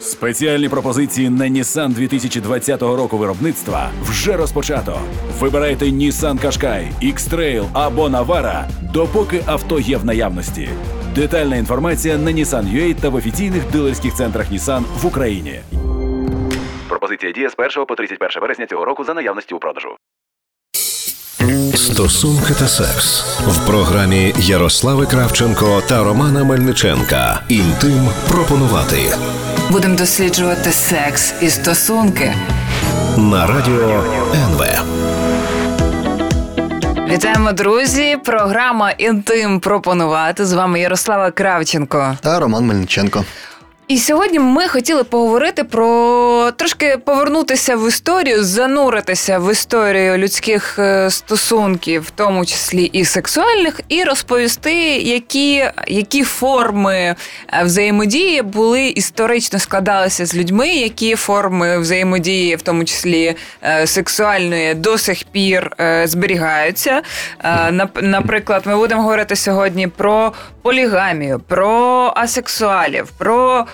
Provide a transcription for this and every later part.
Спеціальні пропозиції на Nissan 2020 року виробництва вже розпочато. Вибирайте Nissan Qashqai, X-Trail або Navara, допоки авто є в наявності. Детальна інформація на Nissan.ua та в офіційних дилерських центрах Nissan в Україні. Пропозиція діє з 1 по 31 вересня цього року за наявності у продажу. Стосунки та секс в програмі Ярослави Кравченко та Романа Мельниченка. Інтим пропонувати Будемо досліджувати секс і стосунки. на радіо НВ. Вітаємо, друзі! Програма Інтим пропонувати. З вами Ярослава Кравченко. Та Роман Мельниченко. І сьогодні ми хотіли поговорити про трошки повернутися в історію, зануритися в історію людських е, стосунків, в тому числі і сексуальних, і розповісти, які, які форми е, взаємодії були історично складалися з людьми, які форми взаємодії, в тому числі е, сексуальної, до сих пір зберігаються. Наприклад, ми будемо говорити сьогодні про полігамію, про асексуалів, про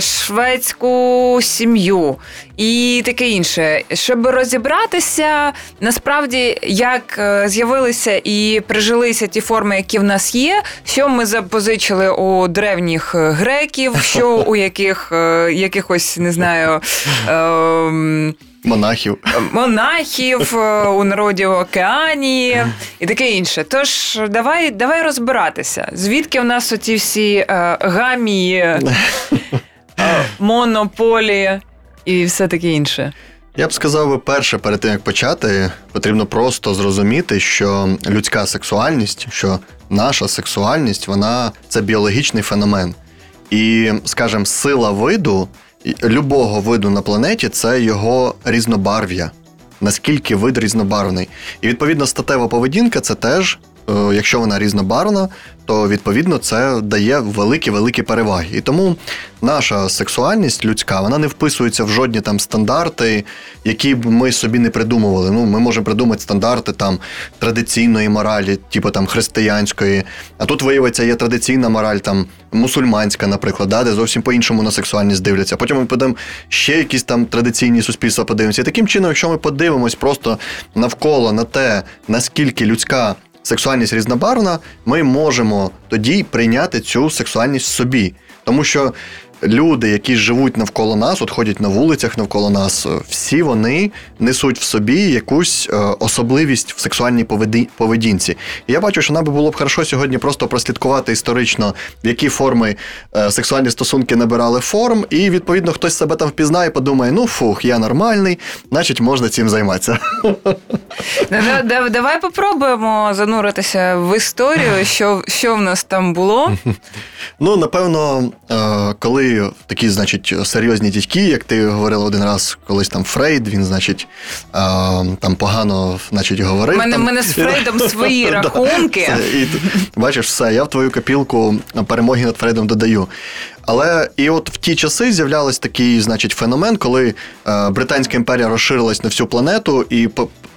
шведську сім'ю і таке інше, щоб розібратися насправді, як е, з'явилися і прижилися ті форми, які в нас є, що ми запозичили у древніх е, греків, що у яких е, якихось не знаю. ем, Монахів. монахів е, у народі Океанії і таке інше. Тож давай, давай розбиратися, звідки в нас оці всі е, гамії, е, монополі і все таке інше. Я б сказав би перше, перед тим як почати, потрібно просто зрозуміти, що людська сексуальність, що наша сексуальність, вона це біологічний феномен. І, скажімо, сила виду любого виду на планеті це його різнобарв'я. Наскільки вид різнобарвний. І відповідно статева поведінка це теж, якщо вона різнобарвна, то відповідно це дає великі-великі переваги. І тому наша сексуальність людська вона не вписується в жодні там стандарти, які б ми собі не придумували. Ну, ми можемо придумати стандарти там традиційної моралі, типу там християнської. А тут виявиться, є традиційна мораль, там мусульманська, наприклад, да, де зовсім по-іншому на сексуальність дивляться. Потім ми підемо ще якісь там традиційні суспільства подивимося. І таким чином, якщо ми подивимось просто навколо на те, наскільки людська сексуальність різнобарвна, ми можемо тоді прийняти цю сексуальність собі. Тому що люди, які живуть навколо нас, от ходять на вулицях навколо нас, е, всі вони несуть в собі якусь е, особливість в сексуальній поведі- поведінці. І я бачу, що нам би було б хорошо сьогодні просто прослідкувати історично, які форми е, сексуальні стосунки набирали форм, і відповідно хтось себе там впізнає, подумає: ну фух, я нормальний, значить можна цим займатися. Да- да- Давай попробуємо зануритися в історію, що, що в нас там було. Ну, напевно, е, коли такі, значить, серйозні дядьки, як ти говорила один раз, колись там Фрейд, він, значить, там погано значить, У мене, там. мене з Фрейдом свої рахунки. і, бачиш, все, я в твою копілку перемоги над Фрейдом додаю. Але і от в ті часи з'являвся такий, значить, феномен, коли е, Британська імперія розширилась на всю планету і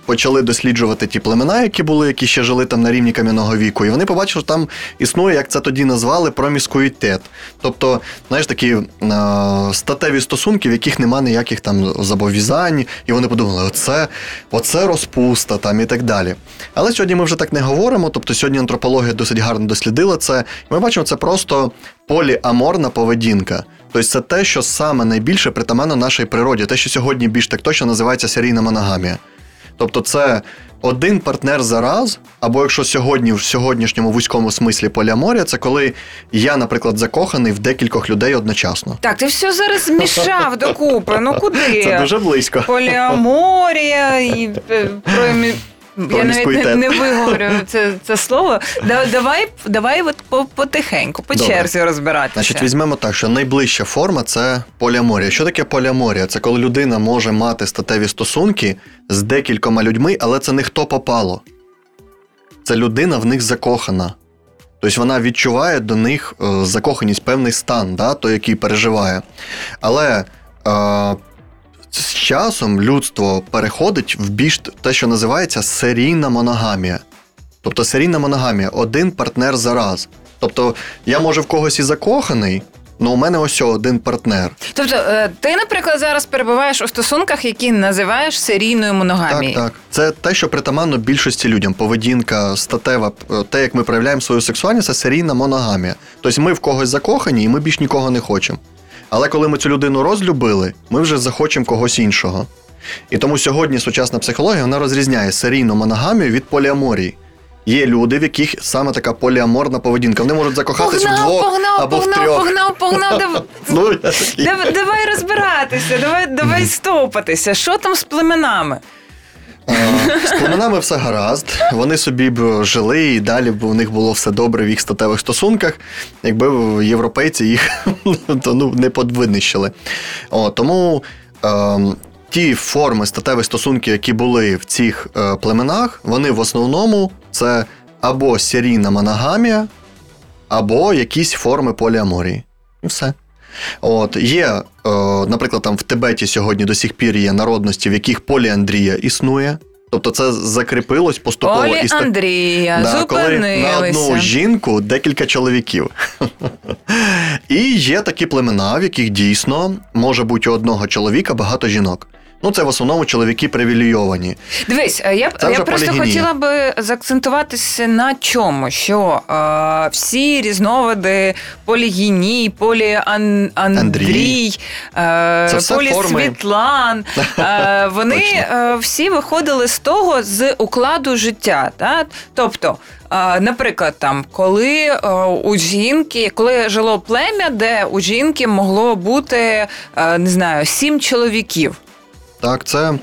почали досліджувати ті племена, які були, які ще жили там на рівні кам'яного віку. І вони побачили, що там існує, як це тоді назвали, проміскуїтет. Тобто, знаєш, такі е, статеві стосунки, в яких нема ніяких там зобов'язань, і вони подумали, оце, оце розпуста там і так далі. Але сьогодні ми вже так не говоримо. Тобто сьогодні антропологія досить гарно дослідила це. Ми бачимо, це просто поліаморна поведінка. Тобто це те, що саме найбільше притаманно нашій природі, те, що сьогодні більш так точно називається серійна моногамія. Тобто, це один партнер за раз, або якщо сьогодні в сьогоднішньому вузькому смислі поля моря, це коли я, наприклад, закоханий в декількох людей одночасно. Так, ти все зараз змішав докупи. Ну куди? Це дуже близько. Поліаморія і е. Я навіть не, не виговорю це, це слово. Да- Давай, давай от потихеньку, по Добре. черзі розбиратися. Значить, візьмемо так, що найближча форма це поліаморія. Що таке поліаморія? Це коли людина може мати статеві стосунки з декількома людьми, але це не хто попало. Це людина в них закохана. Тобто вона відчуває до них е, закоханість, певний стан, да, той, який переживає. Але е, з часом людство переходить в більш те, що називається серійна моногамія. Тобто серійна моногамія один партнер за раз. Тобто я може в когось і закоханий, ну у мене ось один партнер. Тобто, е, ти, наприклад, зараз перебуваєш у стосунках, які називаєш серійною моногамією. Так, так. Це те, що притаманно більшості людям. Поведінка, статева, е, те, як ми проявляємо свою сексуальність, це серійна моногамія. Тобто ми в когось закохані, і ми більш нікого не хочемо. Але коли ми цю людину розлюбили, ми вже захочемо когось іншого. І тому сьогодні сучасна психологія вона розрізняє серійну моногамію від поліаморії. Є люди, в яких саме така поліаморна поведінка. Вони можуть закохатись Погнав, вдвох погнав, або в погнав, трьох. погнав, погнав, погнав. Ну, я такий. Давай, давай розбиратися, давай, давай стопатися. Що там з племенами? З племенами все гаразд. Вони собі б жили і далі б у них було все добре в їх статевих стосунках, якби європейці їх то, ну, не подвинищили. О, тому ем, ті форми статевих стосунків, які були в цих е, племенах, вони в основному це або серійна моногамія, або якісь форми поліаморії. І все. От є, е, наприклад, там в Тибеті сьогодні до сих пір є народності, в яких поліандрія існує. Тобто це закріпилось поступово Олі ста- Андрія, Да, коли на одну жінку декілька чоловіків. І є такі племена, в яких дійсно може бути у одного чоловіка багато жінок. Ну, це в основному чоловіки привілейовані. Дивись, е, я, я просто полігінія. хотіла би заакцентуватися на чому, що е, всі різновиди полігіній, поліандрій, Андрій. е, полісвітлан, е, вони е, всі виходили з того з укладу життя. Да? Тобто, е, наприклад, там, коли е, у жінки, коли жило плем'я, де у жінки могло бути е, не знаю, сім чоловіків. Так, це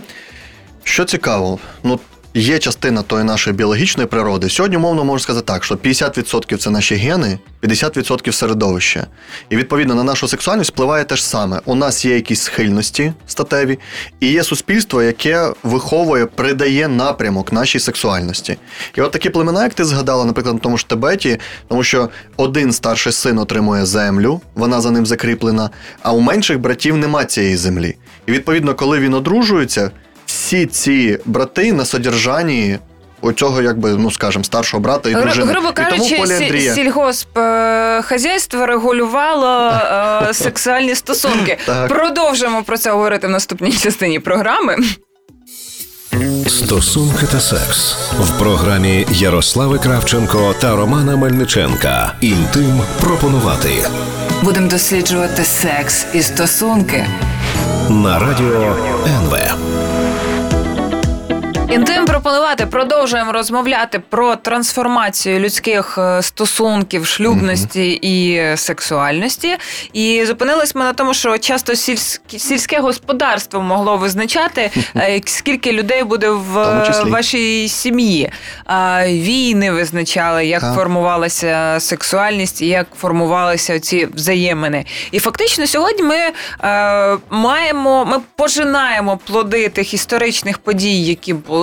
що цікаво, ну. Є частина тої нашої біологічної природи. Сьогодні, умовно, можна сказати так, що 50% це наші гени, 50% середовище. І відповідно на нашу сексуальність впливає те ж саме. У нас є якісь схильності статеві, і є суспільство, яке виховує, придає напрямок нашій сексуальності. І от такі племена, як ти згадала, наприклад, на тому ж Тибеті, тому що один старший син отримує землю, вона за ним закріплена, а у менших братів нема цієї землі. І відповідно, коли він одружується, всі ці брати на содержанні у цього, якби, ну скажімо, старшого брата і Гру- дружини. Грубо і тому кажучи, поліандрія. сільгосп е, хазяйство регулювало е, сексуальні стосунки. Так. Продовжимо про це говорити в наступній частині програми. Стосунки та секс в програмі Ярослави Кравченко та Романа Мельниченка. Інтим пропонувати Будемо досліджувати секс і стосунки. На радіо НВ. Інтим пропонувати продовжуємо розмовляти про трансформацію людських е, стосунків, шлюбності і сексуальності. І зупинились ми на тому, що часто сільське, сільське господарство могло визначати, е, скільки людей буде в е, вашій сім'ї. Війни визначали, як Так. формувалася сексуальність як формувалися ці взаємини. І фактично сьогодні ми маємо, ми пожинаємо плоди тих історичних подій, які були.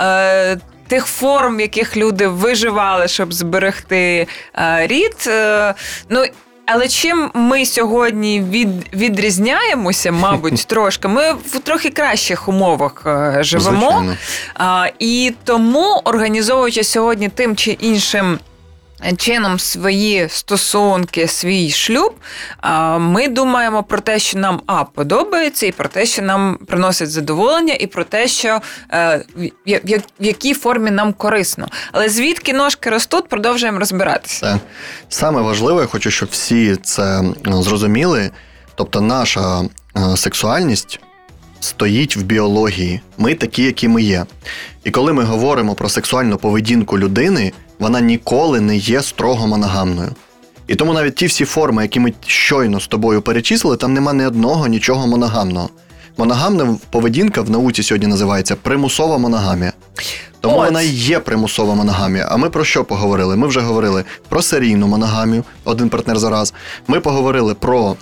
Е, Тих форм, в яких люди виживали, щоб зберегти е, рід. Е, ну, але чим ми сьогодні від, відрізняємося, мабуть, трошки, ми в трохи кращих умовах е, живемо. Звичайно. І тому, організовуючи сьогодні тим чи іншим. Чином свої стосунки, свій шлюб, ми думаємо про те, що нам а подобається, і про те, що нам приносить задоволення, і про те, що е, в якій формі нам корисно. Але звідки ножки ростуть, продовжуємо розбиратися. Це саме важливе, я хочу, щоб всі це зрозуміли. Тобто, наша е, сексуальність стоїть в біології. Ми такі, які ми є. І коли ми говоримо про сексуальну поведінку людини, вона ніколи не є строго моногамною. І тому навіть ті всі форми, які ми щойно з тобою перечислили, там нема ні одного нічого моногамного. Моногамна поведінка в науці сьогодні називається примусова моногамія. Тому От. вона і є примусова моногамія. А ми про що поговорили? Ми вже говорили про серійну моногамію, один партнер за раз. Ми поговорили про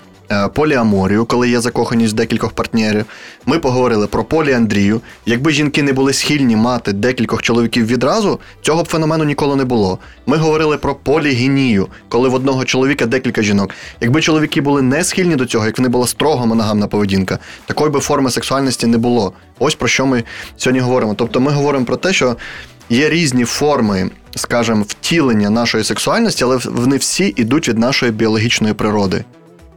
поліаморію, коли є закоханість в декількох партнерів. Ми поговорили про поліандрію. Якби жінки не були схильні мати декількох чоловіків відразу, цього б феномену ніколи не було. Ми говорили про полігінію, коли в одного чоловіка декілька жінок. Якби чоловіки були не схильні до цього, як в них була строго моногамна поведінка, такої би форми сексуальності не було. Ось про що ми сьогодні говоримо. Тобто ми говоримо про те, що є різні форми, скажімо, втілення нашої сексуальності, але вони всі йдуть від нашої біологічної природи.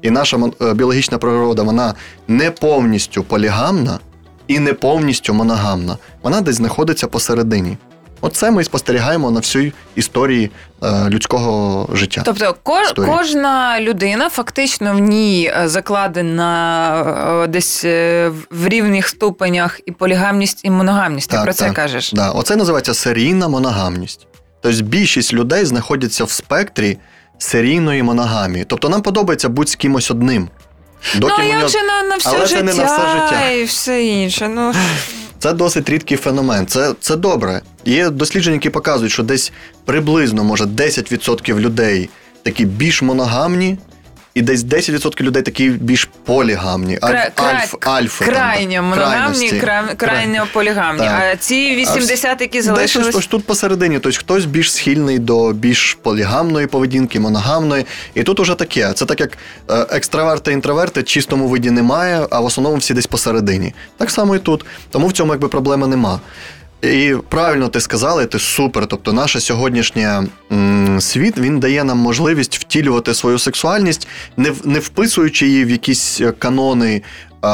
І наша е, біологічна природа вона не повністю полігамна і не повністю моногамна. Вона десь знаходиться посередині. Оце ми і спостерігаємо на всій історії е, людського життя. Тобто ко- Історії. кожна людина фактично в ній е, закладена е, десь е, в- в рівних ступенях і полігамність, і моногамність. Ти про це так. кажеш. Да, оце називається серійна моногамність. Тобто більшість людей знаходяться в спектрі серійної моногамії. Тобто нам подобається бути з кимось одним. Доки ну, як же на, на все Але це не на все життя. і все інше. Ну, Це досить рідкий феномен. Це, це добре. Є дослідження, які показують, що десь приблизно, може, 10% людей такі більш моногамні, і десь 10% людей такі більш полігамні. Кра- альф, альфи. там, крайньо так, моногамні, крайності. кра- крайньо полігамні. Так. А ці 80, які Десь залишились. ось тут посередині, тобто хтось більш схильний до більш полігамної поведінки, моногамної. І тут уже таке. Це так як е, екстраверти, інтроверти чистому виді немає, а в основному всі десь посередині. Так само і тут. Тому в цьому якби проблеми нема. І правильно ти сказала, ти супер. Тобто, наша сьогоднішня м, світ він дає нам можливість втілювати свою сексуальність, не, не вписуючи її в якісь е, канони, е,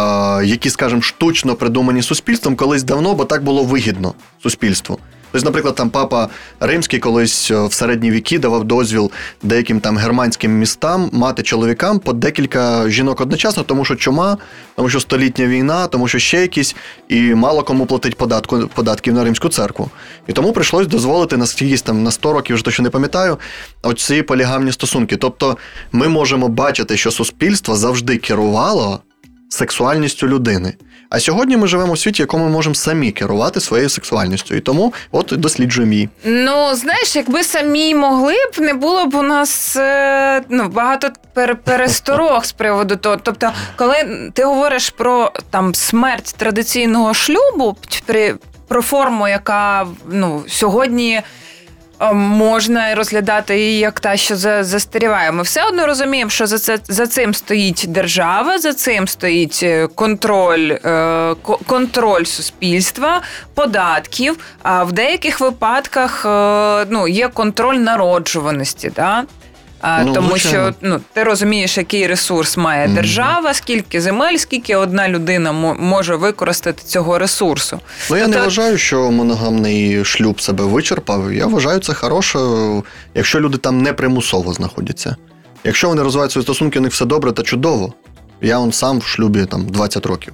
які, скажімо, штучно придумані суспільством колись давно, бо так було вигідно суспільству. Тобто, наприклад, там папа Римський колись е, в середні віки давав дозвіл деяким там германським містам мати чоловікам по декілька жінок одночасно, тому що чума, тому що столітня війна, тому що ще якісь, і мало кому платить податку, податків на римську церкву. І тому прийшлось дозволити на скількись там на 100 років, вже точно не пам'ятаю, оці полігамні стосунки. Тобто ми можемо бачити, що суспільство завжди керувало сексуальністю людини. А сьогодні ми живемо у світі, в якому ми можемо самі керувати своєю сексуальністю. І тому от досліджуємо її. Ну, знаєш, якби самі могли б, не було б у нас е, ну, багато пер- пересторог з приводу того. Тобто, коли ти говориш про там смерть традиційного шлюбу, при, про форму, яка ну, сьогодні. Е, Можна розглядати її як та, що за- застаріває. Ми все одно розуміємо, що за це за цим стоїть держава, за цим стоїть е, контроль, е, контроль суспільства, податків. А в деяких випадках ну, є контроль народжуваності. Да? А, Ну, тому звичайно. що ну, ти розумієш, який ресурс має Мгм. держава, скільки земель, скільки одна людина може використати цього ресурсу. Ну, я не Тобто- вважаю, що моногамний шлюб себе вичерпав. Я вважаю це хороше, якщо люди там не примусово знаходяться. Якщо вони розвивають свої стосунки, у них все добре та чудово. Я он сам в шлюбі там 20 років.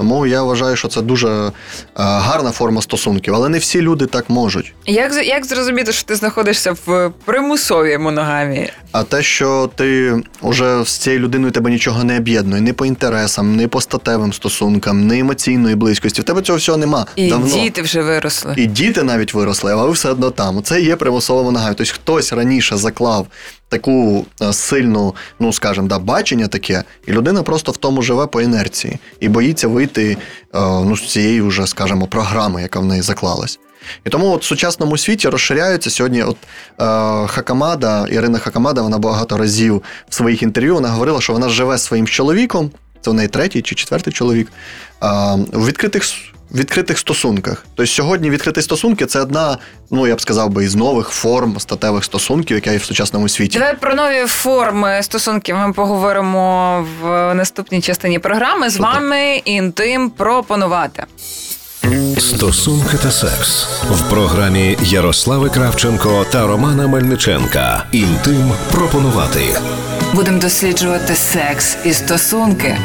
Тому я вважаю, що це дуже е, гарна форма стосунків, але не всі люди так можуть. Як, як зрозуміти, що ти знаходишся в примусовій моногамії? А те, що ти вже з цією людиною тебе нічого не об'єднує, ні по інтересам, ні по статевим стосункам, ні емоційної близькості. В тебе цього всього нема. І давно. діти вже виросли. І діти навіть виросли, а ви все одно там. Це є примусова моногамія. Тобто хтось раніше заклав таку е, сильну, ну скажімо, да, бачення таке, і людина просто в тому живе по інерції і боїться вийти е, ну, з цієї вже, скажімо, програми, яка в неї заклалась. І тому от в сучасному світі розширяються сьогодні. От е, Хакамада, Ірина Хакамада, вона багато разів в своїх інтерв'ю вона говорила, що вона живе своїм чоловіком, це в неї третій чи четвертий чоловік, е, в відкритих відкритих стосунках. Тобто сьогодні відкриті стосунки це одна, ну я б сказав би, із нових форм статевих стосунків, яка є в сучасному світі. Давай про нові форми стосунків ми поговоримо в наступній частині програми. З Супер. вами інтим пропонувати. Стосунки та секс в програмі Ярослави Кравченко та Романа Мельниченка. Інтим пропонувати Будемо досліджувати секс і стосунки.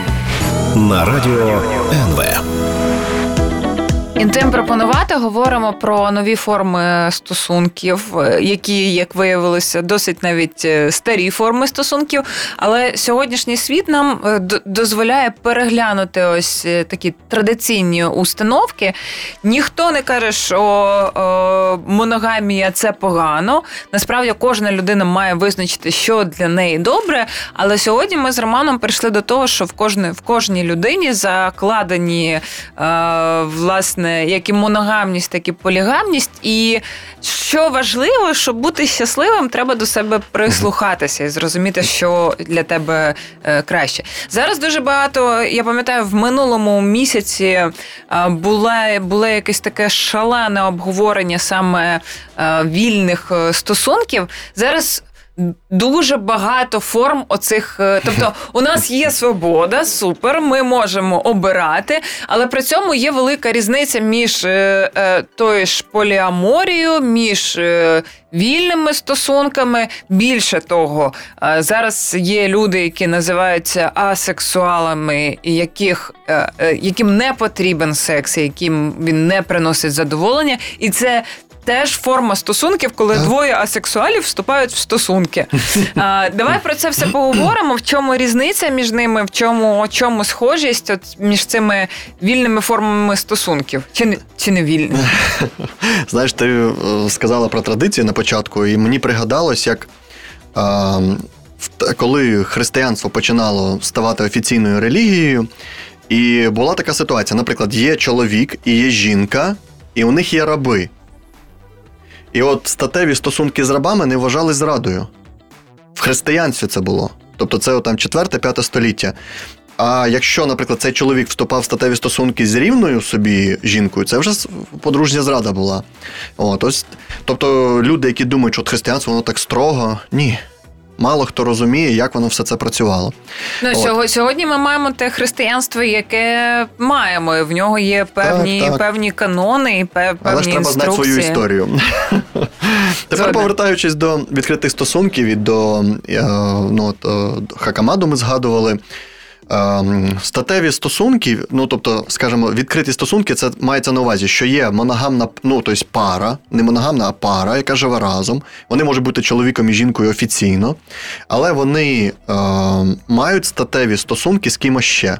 на радіо НВ. Інтим пропонувати говоримо про нові форми стосунків, е, які, як виявилося, досить навіть е, старі форми стосунків. Але сьогоднішній світ нам е, дозволяє переглянути ось такі традиційні установки. Ніхто не каже, що моногамія це погано. Насправді кожна людина має визначити, що для неї добре. Але сьогодні ми з Романом прийшли до того, що в кожної в кожній людині закладені е, власне як і моногамність, так і полігамність. І що важливо, щоб бути щасливим, треба до себе прислухатися і зрозуміти, що для тебе е, краще. Зараз дуже багато. Я пам'ятаю, в минулому місяці е, було, було якесь таке шалене обговорення саме е, вільних стосунків. Зараз дуже багато форм оцих. е, Тобто, у нас є свобода, супер, ми можемо обирати, але при цьому є велика різниця між е, е, тою ж поліаморією, між вільними стосунками. Більше того, зараз є люди, які називаються асексуалами, яких, яким не потрібен секс, яким він не приносить задоволення, і це. Теж форма стосунків, коли двоє асексуалів вступають в стосунки. А, давай про це все поговоримо. В чому різниця між ними, в чому, о чому схожість от, між цими вільними формами стосунків, чи не чи не вільними? Знаєш, ти е, сказала про традиції на початку, і мені пригадалось, як в т- коли християнство починало ставати офіційною релігією, і була така ситуація: наприклад, є чоловік і є жінка, і у них є раби. І от статеві стосунки з рабами не вважали зрадою. В християнстві це було. Тобто це там 4-5 століття. А якщо, наприклад, цей чоловік вступав в статеві стосунки з рівною собі жінкою, це вже подружня зрада була. От, ось, тобто люди, які думають, що християнство воно так строго, ні. Мало хто розуміє, як воно все це працювало. Ну От. сьогодні ми маємо те християнство, яке маємо. і В нього є певні, Так, так. певні канони і певні Але ж треба знати свою історію. Тепер повертаючись до відкритих стосунків і до е, ну, от, е, Хакамаду ми згадували. Ем, Статеві стосунки, ну тобто, скажімо, відкриті стосунки, це мається на увазі, що є моногамна, ну тобто пара, не моногамна, а пара, яка живе разом. Вони можуть бути чоловіком і жінкою офіційно, але вони е, мають статеві стосунки з кимось ще.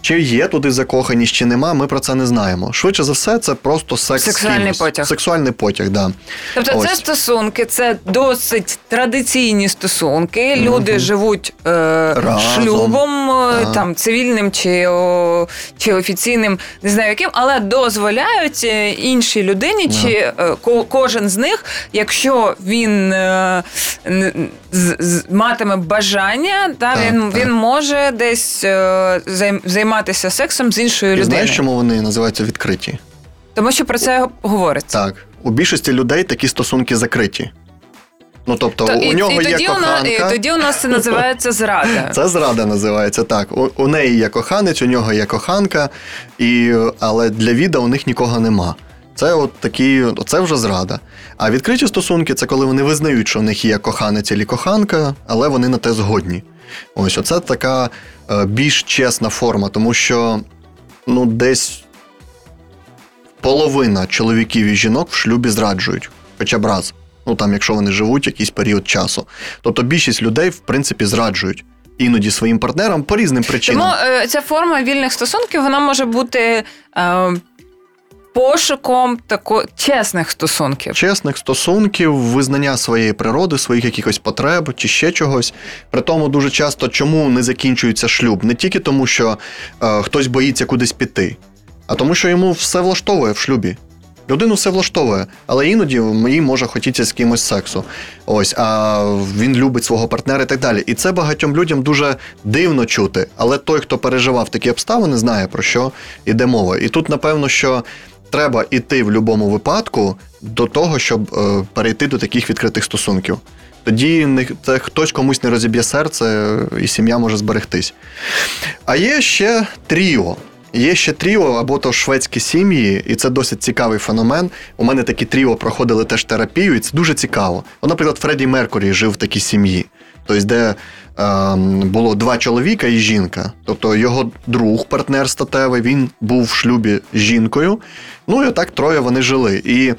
Чи є туди закоханість, чи нема, ми про це не знаємо. Швидше за все, це просто секс. Сексуальний потяг. Сексуальний потяг, да. Тобто, це стосунки, це досить традиційні стосунки. Люди живуть е, Разом. шлюбом, е, там цивільним чи, о, чи офіційним, не знаю яким, але дозволяють е, іншій людині, чи е, ко- кожен з них, якщо він е, з- з- матиме бажання, та Так, він, так. він може десь е, займатися сексом з іншою І людиною. знаєш, чому вони називаються відкриті? Тому що про це говориться. Так, у більшості людей такі стосунки закриті. Ну тобто, То- у, у нього є тоді, нас, і тоді у нас це називається зрада. Це зрада називається так. У, у неї є коханець, у нього є коханка, і, але для віда у них нікого нема. Це от такі, це вже зрада. А відкриті стосунки це коли вони визнають, що в них є коханець або коханка, але вони на те згодні. Ось оце така е, більш чесна форма, тому що ну, десь половина чоловіків і жінок в шлюбі зраджують, хоча б раз. Ну там, якщо вони живуть якийсь період часу. Тобто більшість людей, в принципі, зраджують іноді своїм партнерам по різним причинам. Тому е, ця форма вільних стосунків вона може бути е, пошуком тако чесних стосунків. Чесних стосунків, визнання своєї природи, своїх якихось потреб чи ще чогось. При тому дуже часто чому не закінчується шлюб? Не тільки тому, що е, хтось боїться кудись піти, а тому, що йому все влаштовує в шлюбі. Людину все влаштовує, але іноді їй може хотіти з кимось сексу. Ось, а він любить свого партнера і так далі. І це багатьом людям дуже дивно чути. Але той, хто переживав такі обставини, знає про що йде мова. І тут, напевно, що треба йти в будь-якому випадку до того, щоб е, перейти до таких відкритих стосунків. Тоді не, це хтось комусь не розіб'є серце, і сім'я може зберегтись. А є ще тріо. Є ще тріо або то шведські сім'ї, і це досить цікавий феномен. У мене такі тріо проходили теж терапію, і це дуже цікаво. Наприклад, Фредді Меркурі жив в такій сім'ї, тобто, де е, було два чоловіка і жінка. Тобто його друг, партнер статевий, він був в шлюбі з жінкою. Ну і отак троє вони жили. І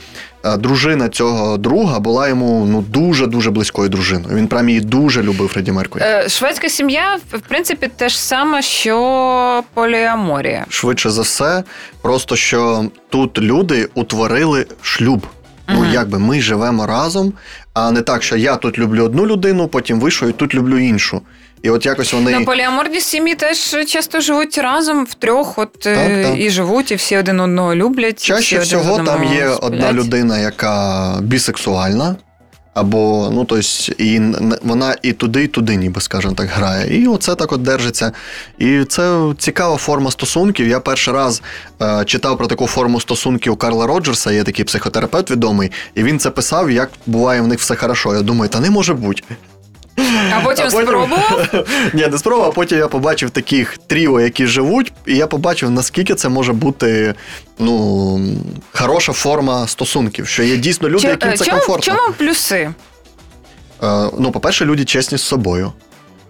е, дружина цього друга була йому ну дуже дуже близькою дружиною. Він прям її дуже любив Фредді Меркурі. Е, Шведська сім'я, в принципі, те ж саме, що поліаморія. Швидше за все, просто що тут люди утворили шлюб. Ну, якби ми живемо разом, а не так, що я тут люблю одну людину, потім вийшов і тут люблю іншу. І от якось вони. на поліаморні сім'ї теж часто живуть разом в трьох, от е, Так, так. і живуть, і всі один одного люблять. Чаще всього там є сплять. одна людина, яка бісексуальна, Або, ну, тобто, і вона і туди, і туди, ніби, скажімо так, грає. І оце так от держиться. І це цікава форма стосунків. Я перший раз е, читав про таку форму стосунків Карла Роджерса, є такий психотерапевт відомий, і він це писав, як буває в них все хорошо. Я думаю, та не може бути. А потім А потім- спробував. Ні, не спробував, а потім я побачив таких тріо, які живуть, і я побачив, наскільки це може бути ну, хороша форма стосунків, що є дійсно люди, Чи- яким це чому, комфортно. чому плюси? Е, ну, по-перше, люди чесні з собою.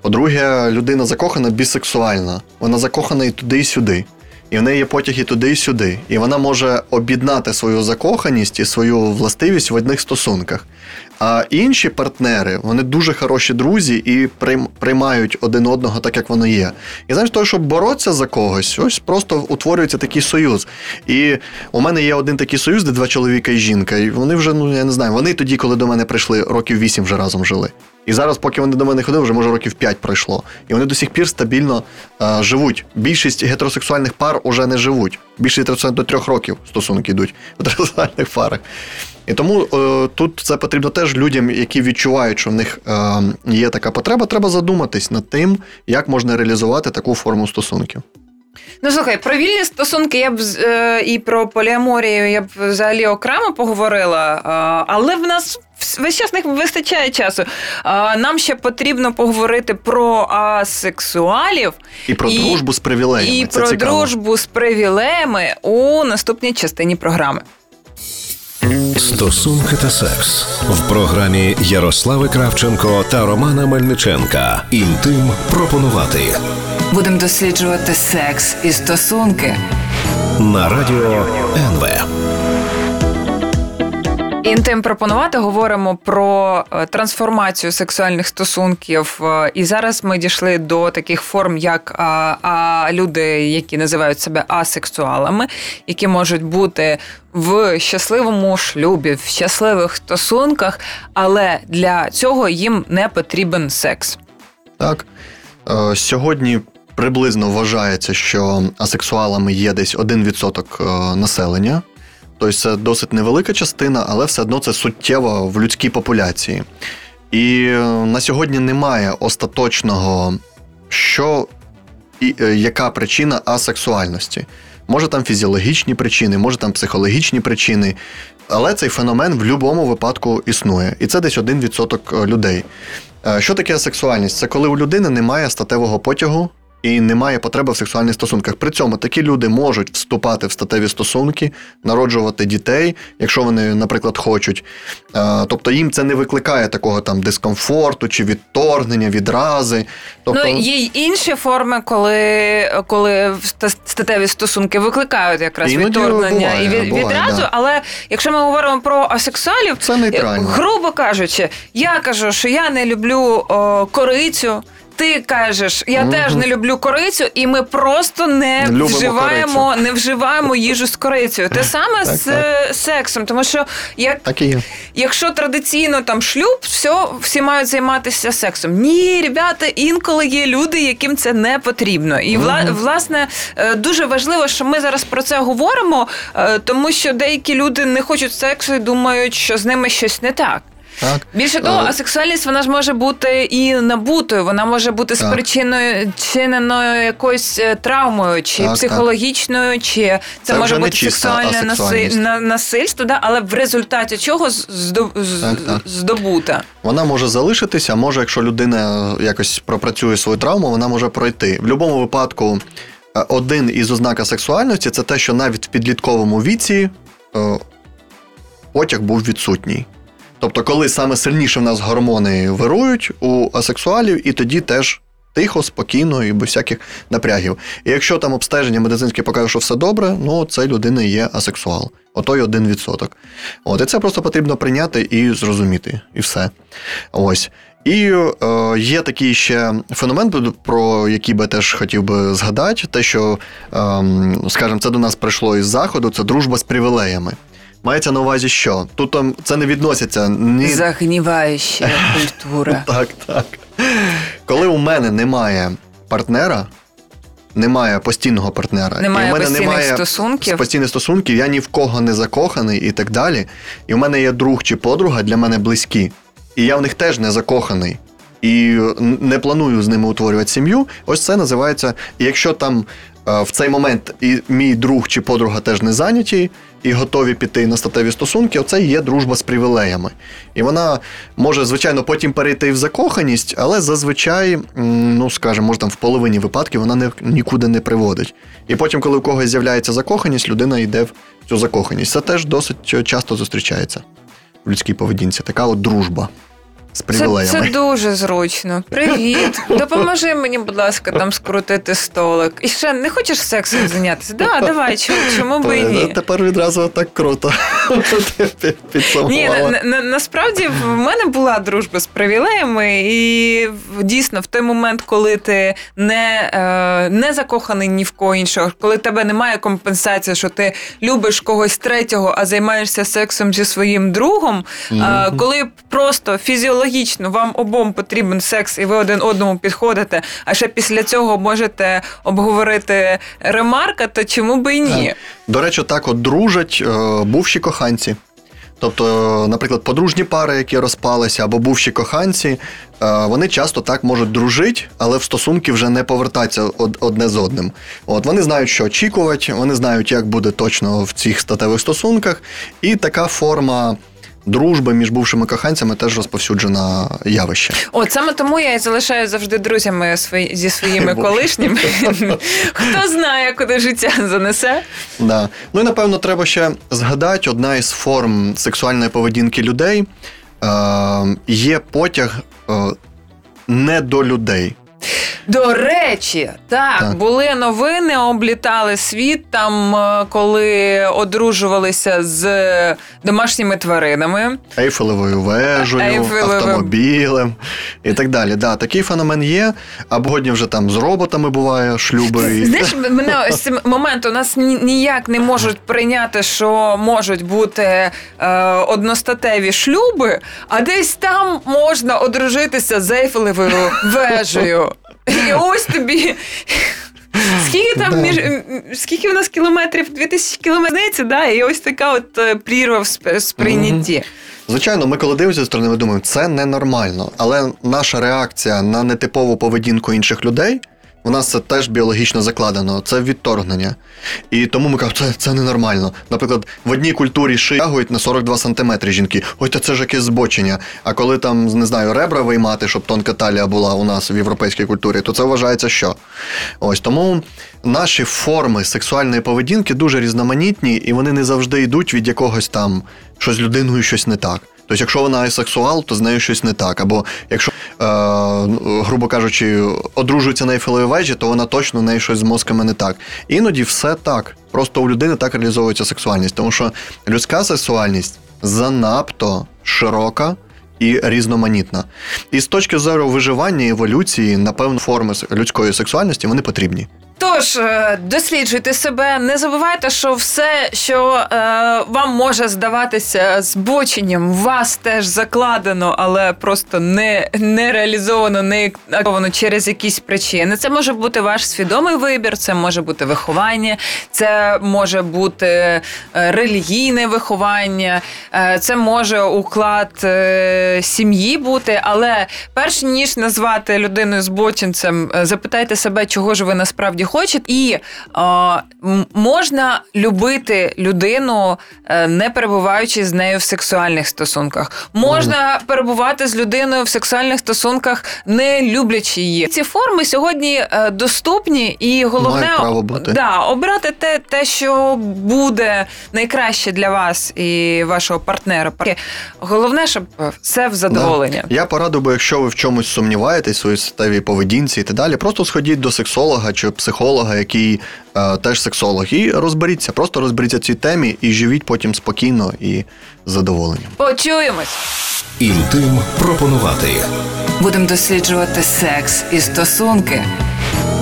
По-друге, людина закохана бісексуальна. Вона закохана і туди, і сюди. І в неї є потяг і туди, і сюди. І вона може об'єднати свою закоханість і свою властивість в одних стосунках. А інші партнери, вони дуже хороші друзі і прийм- приймають один одного так, як воно є. І знаєш, того, щоб боротися за когось, ось просто утворюється такий союз. І у мене є один такий союз, де два чоловіка і жінка. І вони вже, ну я не знаю, вони тоді, коли до мене прийшли, років вісім вже разом жили. І зараз, поки вони до мене ходили, вже може років 5 пройшло. І вони до сих пір стабільно е, живуть. Більшість гетеросексуальних пар уже не живуть. Більшість до трьох років стосунки йдуть в гетеросексуальних парах. І тому е, тут це потрібно теж людям, які відчувають, що в них е, є така потреба, треба задуматись над тим, як можна реалізувати таку форму стосунків. Ну слухай, про вільні стосунки я б з- е, і про поліаморію я б взагалі окремо поговорила, е, але в нас весь час не вистачає часу. Е, нам ще потрібно поговорити про асексуалів І про І- дружбу з привілеями. і це про цікаво. дружбу з привілеями у наступній частині програми. Стосунки та секс в програмі Ярослави Кравченко та Романа Мельниченка. Інтим пропонувати Будемо досліджувати секс і стосунки. на радіо НВ. Інтим пропонувати говоримо про е, трансформацію сексуальних стосунків. Е, І зараз ми дійшли до таких форм, як а, а, люди, які називають себе асексуалами, які можуть бути в щасливому шлюбі, в щасливих стосунках, але для цього їм не потрібен секс. Так. Е, Сьогодні приблизно вважається, що асексуалами є десь 1% е, населення. Тобто це досить невелика частина, але все одно це суттєво в людській популяції. І е, на сьогодні немає остаточного, що і е, яка причина асексуальності. Може там фізіологічні причини, може там психологічні причини, але цей феномен в будь-якому випадку існує. І це десь 1% людей. Що таке асексуальність? Це коли у людини немає статевого потягу і немає потреби в сексуальних стосунках. При цьому такі люди можуть вступати в статеві стосунки, народжувати дітей, якщо вони, наприклад, хочуть. Е, Тобто їм це не викликає такого там дискомфорту чи відторгнення, відрази. Тобто, Ну є й інші форми, коли, коли статеві стосунки викликають якраз Іноді відторгнення буває, і від, буває, відразу. да. Але якщо ми говоримо про асексуалів, Це нейтрально. грубо кажучи, я кажу, що я не люблю о, корицю. Ти кажеш, я Мгм. теж не люблю корицю, і ми просто не Любимо вживаємо, не вживаємо їжу з корицею. Те саме Так, з е, сексом, тому що як так і є. Якщо традиційно там шлюб, все, всі мають займатися сексом. Ні, ребята, інколи є люди, яким це не потрібно. І вла, власне е, дуже важливо, що ми зараз про це говоримо, е, тому що деякі люди не хочуть сексу і думають, що з ними щось не так. Так. Більше того, Е, асексуальність вона ж може бути і набутою, вона може бути Так. спричиною чиненою якоюсь е, травмою, чи Так, так. психологічною, чи це, Це може бути сексуальне наси... насильство, да? але в результаті чого Так, так. здобута. Вона може залишитися, може, якщо людина якось пропрацює свою травму, вона може пройти. В будь-якому випадку, е, один із ознак сексуальності це те, що навіть в підлітковому віці е, потяг був відсутній. Тобто, коли саме сильніше в нас гормони вирують у асексуалів, і тоді теж тихо, спокійно і без всяких напрягів. І якщо там обстеження медицинське покаже, що все добре, ну це людина є асексуал. Отой 1%. От, і це просто потрібно прийняти і зрозуміти, і все. Ось. І е, є такий ще феномен, про який би теж хотів би згадати, те, що, е, скажімо, це до нас прийшло із заходу, це дружба з привілеями. Мається на увазі, що тут там це не відноситься ні Загніваюча культура. так, так. Коли у мене немає партнера, немає постійного партнера, Немає і в мене постійних немає стосунків. постійних стосунків, я ні в кого не закоханий і так далі. І в мене є друг чи подруга для мене близькі. і я в них теж не закоханий. І не планую з ними утворювати сім'ю. Ось це називається. Якщо там е, в цей момент і мій друг чи подруга теж не зайняті і готові піти на статеві стосунки, оце є дружба з привілеями. І вона може, звичайно, потім перейти в закоханість, але зазвичай, ну скажімо, може там в половині випадків вона не, нікуди не приводить. І потім, коли у когось з'являється закоханість, людина йде в цю закоханість. Це теж досить е, часто зустрічається в людській поведінці. Така от дружба з Це, це дуже зручно. Привіт. Допоможи мені, будь ласка, там скрутити столик. І ще не хочеш сексом зайнятися? Да, давай, чому, чому би і ні? Тепер відразу так круто. Ні, на, на, насправді в мене була дружба з привілеями, і дійсно в той момент, коли ти не, е, не закоханий ні в кого іншого, коли тебе немає компенсації, що ти любиш когось третього, а займаєшся сексом зі своїм другом, е, коли просто фізіологічно вам обом потрібен секс, і ви один одному підходите, а ще після цього можете обговорити ремарка, то чому би і ні? До речі, так от дружать е, бувші коханці. Тобто, е, наприклад, подружні пари, які розпалися, або бувші коханці, е, вони часто так можуть дружити, але в стосунки вже не повертатися одне з одним. От вони знають, що очікувати, вони знають, як буде точно в цих статевих стосунках, і така форма. Дружби між бувшими коханцями теж розповсюджена явище. От саме тому я і залишаю завжди друзями свої, зі своїми колишніми. Хто знає, куди життя занесе. Да. Ну і напевно треба ще згадати одна із форм сексуальної поведінки людей е, є потяг е, не до людей. До речі, так, Так. були новини, облітали світ там, е, коли одружувалися з домашніми тваринами. Ейфелевою вежею, Ейфелевим. автомобілем і так далі. Да, такий феномен є. А сьогодні вже там з роботами буває шлюби. Знаєш, мене ось цей момент у нас ніяк не можуть прийняти, що можуть бути е, одностатеві шлюби, а десь там можна одружитися з Ейфелевою вежею. І ось тобі. Скільки там Да. між скільки у нас кілометрів? 2000 кілометрів, да? і ось така от е, прірва в сп- сприйнятті. Звичайно, ми коли дивимося зі сторони, ми думаємо, це ненормально. Але наша реакція на нетипову поведінку інших людей. У нас це теж біологічно закладено, це відторгнення. І тому ми кажемо, це, це ненормально. Наприклад, в одній культурі шиягують на 42 сантиметри жінки. Ой, та це ж якесь збочення. А коли там, не знаю, ребра виймати, щоб тонка талія була у нас в європейській культурі, то це вважається що? Ось тому наші форми сексуальної поведінки дуже різноманітні, і вони не завжди йдуть від якогось там що з людиною щось не так. Тобто, якщо вона асексуал, то з нею щось не так. Або якщо, грубо кажучи, одружується на Ейфелевій вежі, то вона точно в неї щось з мозками не так. Іноді все так. Просто у людини так реалізовується сексуальність, тому що людська сексуальність занадто широка. І різноманітна. І з точки зору виживання еволюції, напевно, форми людської сексуальності вони потрібні. Тож е, досліджуйте себе, не забувайте, що все, що е, вам може здаватися збоченням, вас теж закладено, але просто не, не реалізовано, не актовано через якісь причини. Це може бути ваш свідомий вибір, це може бути виховання, це може бути е, релігійне виховання, е, це може уклад сім'ї бути. Але перш ніж назвати людину збочинцем, запитайте себе, чого ж ви насправді хочете, і можна любити людину, е, не перебуваючи з нею в сексуальних стосунках. Можна перебувати з людиною в сексуальних стосунках, не люблячи її. Ці форми сьогодні е, доступні, і головне. Да, обрати те, те, що буде найкраще для вас і вашого партнера. Головне, щоб все в задоволення. Да. Я порадив би, якщо ви в чомусь сумніваєтесь, у своїй статевій поведінці і так далі, просто сходіть до сексолога чи психолога, який е, теж сексолог, і розберіться, просто розберіться цій темі і живіть потім спокійно і з задоволенням. Почуємось. Інтим пропонувати Будемо досліджувати секс і стосунки.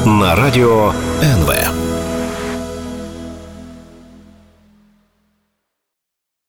на радіо НВ.